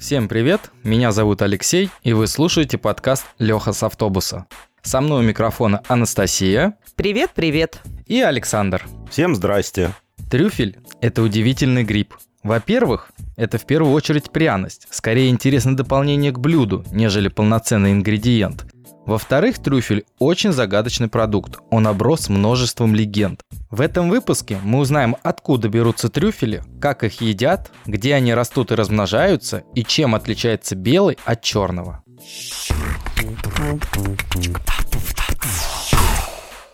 Всем привет, меня зовут Алексей, и вы слушаете подкаст «Леха с автобуса». Со мной у микрофона Анастасия. Привет, привет. И Александр. Всем здрасте. Трюфель – это удивительный гриб. Во-первых, это в первую очередь пряность, скорее интересное дополнение к блюду, нежели полноценный ингредиент. Во-вторых, трюфель – очень загадочный продукт, он оброс множеством легенд. В этом выпуске мы узнаем, откуда берутся трюфели, как их едят, где они растут и размножаются, и чем отличается белый от черного.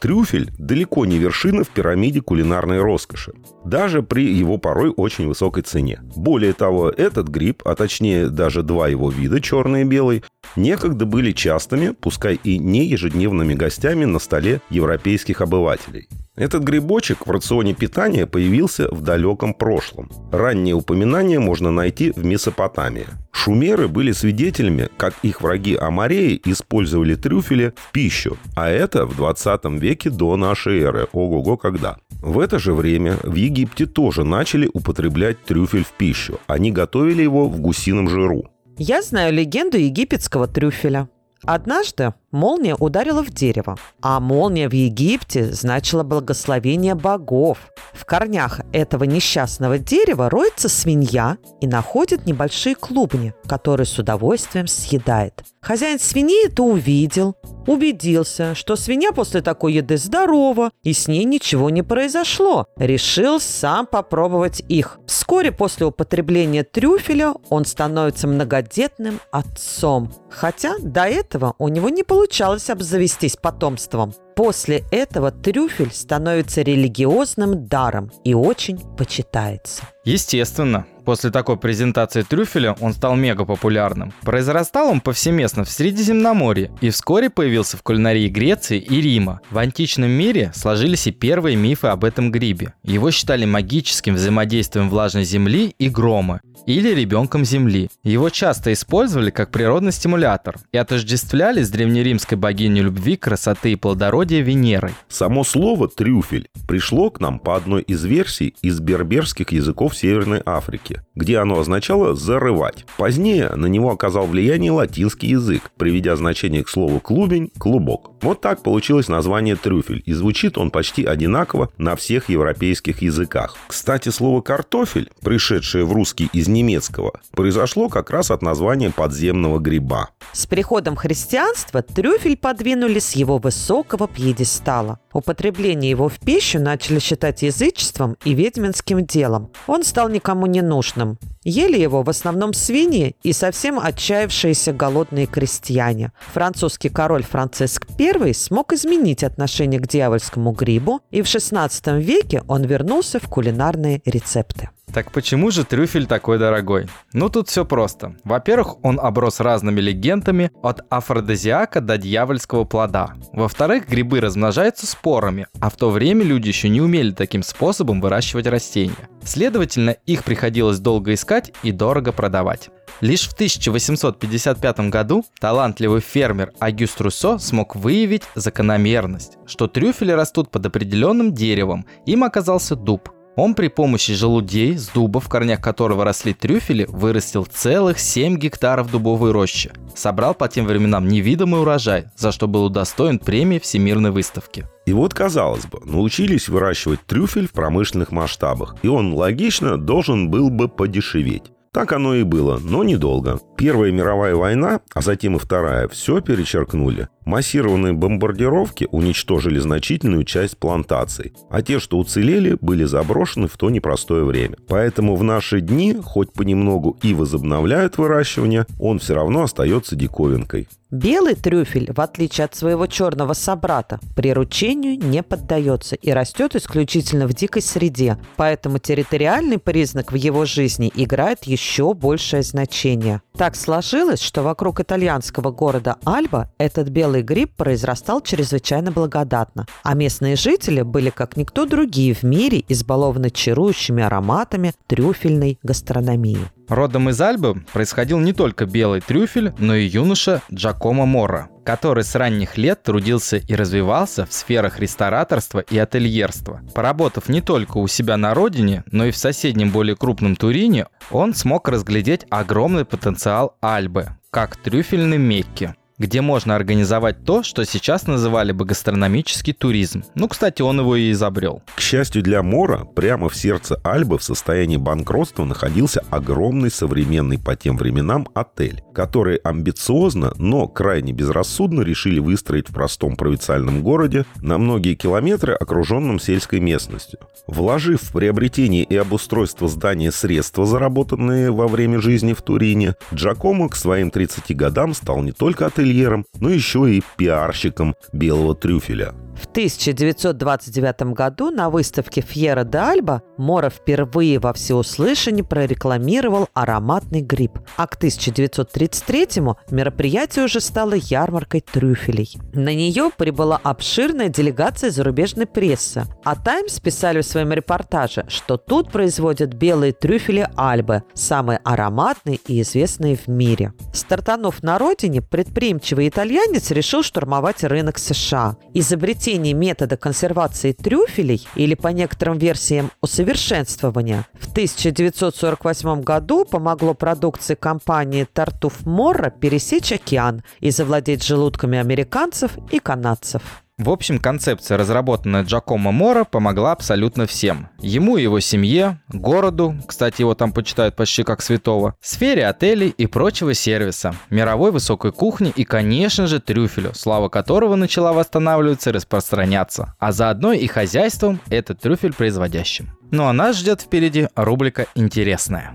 Трюфель далеко не вершина в пирамиде кулинарной роскоши, даже при его порой очень высокой цене. Более того, этот гриб, а точнее даже два его вида, черный и белый, некогда были частыми, пускай и не ежедневными гостями на столе европейских обывателей. Этот грибочек в рационе питания появился в далеком прошлом. Ранние упоминания можно найти в Месопотамии. Шумеры были свидетелями, как их враги Амареи использовали трюфели в пищу, а это в 20 веке до нашей эры. Ого-го, когда. В это же время в Египте тоже начали употреблять трюфель в пищу. Они готовили его в гусином жиру. Я знаю легенду египетского трюфеля. Однажды молния ударила в дерево, а молния в Египте значила благословение богов. В корнях этого несчастного дерева роется свинья и находит небольшие клубни, которые с удовольствием съедает. Хозяин свиньи это увидел, убедился, что свинья после такой еды здорова и с ней ничего не произошло. Решил сам попробовать их. Вскоре после употребления трюфеля он становится многодетным отцом. Хотя до этого у него не получалось обзавестись потомством. После этого трюфель становится религиозным даром и очень почитается. Естественно, после такой презентации трюфеля он стал мега популярным. Произрастал он повсеместно в Средиземноморье и вскоре появился в кулинарии Греции и Рима. В античном мире сложились и первые мифы об этом грибе. Его считали магическим взаимодействием влажной земли и грома или ребенком Земли. Его часто использовали как природный стимулятор и отождествляли с древнеримской богиней любви, красоты и плодородия Венерой. Само слово «трюфель» пришло к нам по одной из версий из берберских языков Северной Африки, где оно означало «зарывать». Позднее на него оказал влияние латинский язык, приведя значение к слову «клубень» – «клубок». Вот так получилось название «трюфель», и звучит он почти одинаково на всех европейских языках. Кстати, слово «картофель», пришедшее в русский из немецкого, произошло как раз от названия подземного гриба. С приходом христианства трюфель подвинули с его высокого пьедестала. Употребление его в пищу начали считать язычеством и ведьминским делом. Он стал никому не нужным. Ели его в основном свиньи и совсем отчаявшиеся голодные крестьяне. Французский король Франциск I смог изменить отношение к дьявольскому грибу, и в XVI веке он вернулся в кулинарные рецепты. Так почему же трюфель такой дорогой? Ну тут все просто. Во-первых, он оброс разными легендами от афродизиака до дьявольского плода. Во-вторых, грибы размножаются спорами, а в то время люди еще не умели таким способом выращивать растения. Следовательно, их приходилось долго искать и дорого продавать. Лишь в 1855 году талантливый фермер Агюст Руссо смог выявить закономерность, что трюфели растут под определенным деревом, им оказался дуб – он при помощи желудей с дуба, в корнях которого росли трюфели, вырастил целых 7 гектаров дубовой рощи. Собрал по тем временам невидимый урожай, за что был удостоен премии Всемирной выставки. И вот, казалось бы, научились выращивать трюфель в промышленных масштабах, и он логично должен был бы подешеветь. Так оно и было, но недолго. Первая мировая война, а затем и Вторая, все перечеркнули. Массированные бомбардировки уничтожили значительную часть плантаций, а те, что уцелели, были заброшены в то непростое время. Поэтому в наши дни, хоть понемногу и возобновляют выращивание, он все равно остается диковинкой. Белый трюфель, в отличие от своего черного собрата, приручению не поддается и растет исключительно в дикой среде, поэтому территориальный признак в его жизни играет еще большее значение. Так сложилось, что вокруг итальянского города Альба этот белый гриб произрастал чрезвычайно благодатно, а местные жители были как никто другие в мире избалованы чарующими ароматами трюфельной гастрономии. Родом из Альбы происходил не только белый трюфель, но и юноша Джакомо Мора, который с ранних лет трудился и развивался в сферах рестораторства и ательерства. Поработав не только у себя на родине, но и в соседнем более крупном Турине, он смог разглядеть огромный потенциал Альбы, как трюфельной Мекки где можно организовать то, что сейчас называли бы гастрономический туризм. Ну, кстати, он его и изобрел. К счастью для Мора, прямо в сердце Альбы в состоянии банкротства находился огромный современный по тем временам отель, который амбициозно, но крайне безрассудно решили выстроить в простом провинциальном городе на многие километры, окруженном сельской местностью. Вложив в приобретение и обустройство здания средства, заработанные во время жизни в Турине, Джакомо к своим 30 годам стал не только отель модельером, но еще и пиарщиком белого трюфеля. В 1929 году на выставке Фьера де Альба Мора впервые во всеуслышание прорекламировал ароматный гриб. А к 1933-му мероприятие уже стало ярмаркой трюфелей. На нее прибыла обширная делегация зарубежной прессы. А «Таймс» писали в своем репортаже, что тут производят белые трюфели Альбы, самые ароматные и известные в мире. Стартанув на родине, предприимчивый итальянец решил штурмовать рынок США. Изобретение изобретение метода консервации трюфелей или по некоторым версиям усовершенствования в 1948 году помогло продукции компании Тартуф Морра пересечь океан и завладеть желудками американцев и канадцев. В общем, концепция, разработанная Джакомо Мора, помогла абсолютно всем. Ему и его семье, городу, кстати, его там почитают почти как святого, сфере отелей и прочего сервиса, мировой высокой кухни и, конечно же, трюфелю, слава которого начала восстанавливаться и распространяться, а заодно и хозяйством этот трюфель производящим. Ну а нас ждет впереди рубрика «Интересная».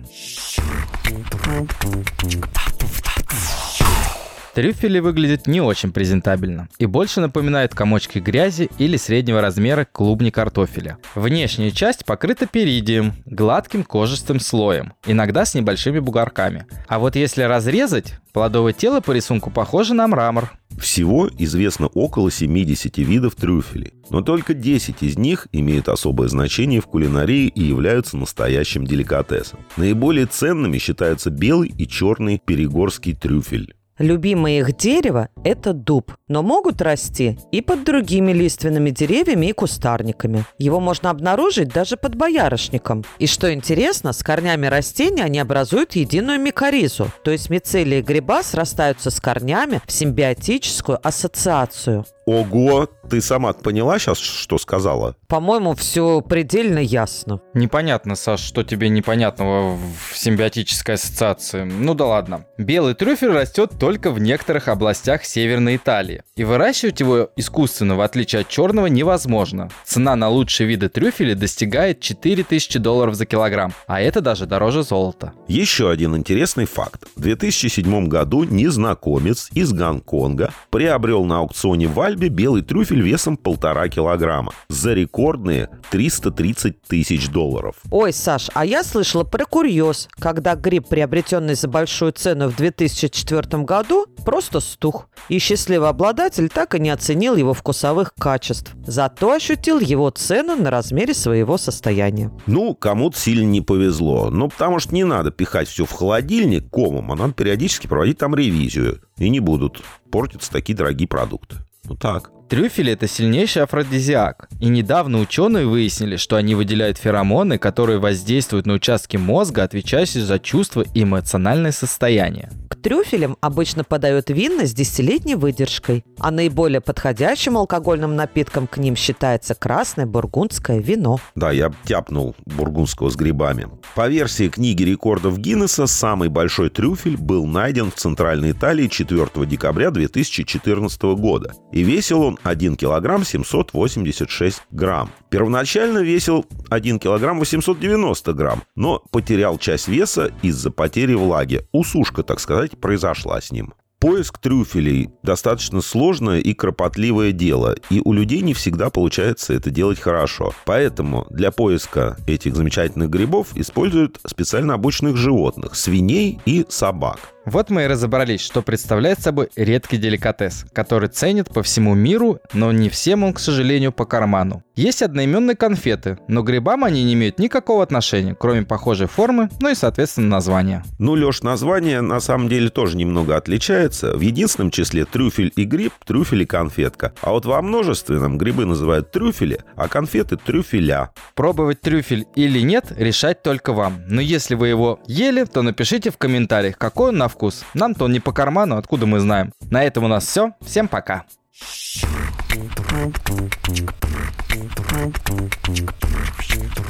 Трюфели выглядят не очень презентабельно и больше напоминают комочки грязи или среднего размера клубни картофеля. Внешняя часть покрыта перидием, гладким кожистым слоем, иногда с небольшими бугорками. А вот если разрезать, плодовое тело по рисунку похоже на мрамор. Всего известно около 70 видов трюфелей, но только 10 из них имеют особое значение в кулинарии и являются настоящим деликатесом. Наиболее ценными считаются белый и черный перегорский трюфель. Любимое их дерево – это дуб, но могут расти и под другими лиственными деревьями и кустарниками. Его можно обнаружить даже под боярышником. И что интересно, с корнями растения они образуют единую микоризу, то есть мицелии гриба срастаются с корнями в симбиотическую ассоциацию. Ого, ты сама поняла сейчас, что сказала? По-моему, все предельно ясно. Непонятно, Саш, что тебе непонятного в симбиотической ассоциации. Ну да ладно. Белый трюфель растет только в некоторых областях Северной Италии. И выращивать его искусственно, в отличие от черного, невозможно. Цена на лучшие виды трюфеля достигает 4000 долларов за килограмм, а это даже дороже золота. Еще один интересный факт. В 2007 году незнакомец из Гонконга приобрел на аукционе в Альбе белый трюфель весом полтора килограмма за рекордные 330 тысяч долларов. Ой, Саш, а я слышала про курьез, когда гриб, приобретенный за большую цену в 2004 году, просто стух. И счастливый обладатель так и не оценил его вкусовых качеств. Зато ощутил его цену на размере своего состояния. Ну, кому-то сильно не повезло. Ну, потому что не надо пихать все в холодильник комом, а надо периодически проводить там ревизию. И не будут портиться такие дорогие продукты. Ну так. Трюфели – это сильнейший афродизиак. И недавно ученые выяснили, что они выделяют феромоны, которые воздействуют на участки мозга, отвечающие за чувства и эмоциональное состояние. К трюфелям обычно подают вина с десятилетней выдержкой, а наиболее подходящим алкогольным напитком к ним считается красное бургундское вино. Да, я тяпнул бургундского с грибами. По версии книги рекордов Гиннесса, самый большой трюфель был найден в Центральной Италии 4 декабря 2014 года. И весил он 1 килограмм 786 грамм. Первоначально весил 1 килограмм 890 грамм, но потерял часть веса из-за потери влаги. Усушка, так сказать, произошла с ним. Поиск трюфелей достаточно сложное и кропотливое дело, и у людей не всегда получается это делать хорошо. Поэтому для поиска этих замечательных грибов используют специально обученных животных – свиней и собак. Вот мы и разобрались, что представляет собой редкий деликатес, который ценят по всему миру, но не всем он, к сожалению, по карману. Есть одноименные конфеты, но грибам они не имеют никакого отношения, кроме похожей формы, ну и, соответственно, названия. Ну, Леш, название на самом деле тоже немного отличается. В единственном числе трюфель и гриб, трюфель и конфетка. А вот во множественном грибы называют трюфели, а конфеты трюфеля. Пробовать трюфель или нет, решать только вам. Но если вы его ели, то напишите в комментариях, какой он на вкус. Нам-то он не по карману, откуда мы знаем. На этом у нас все. Всем пока.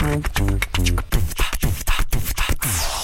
Thank you.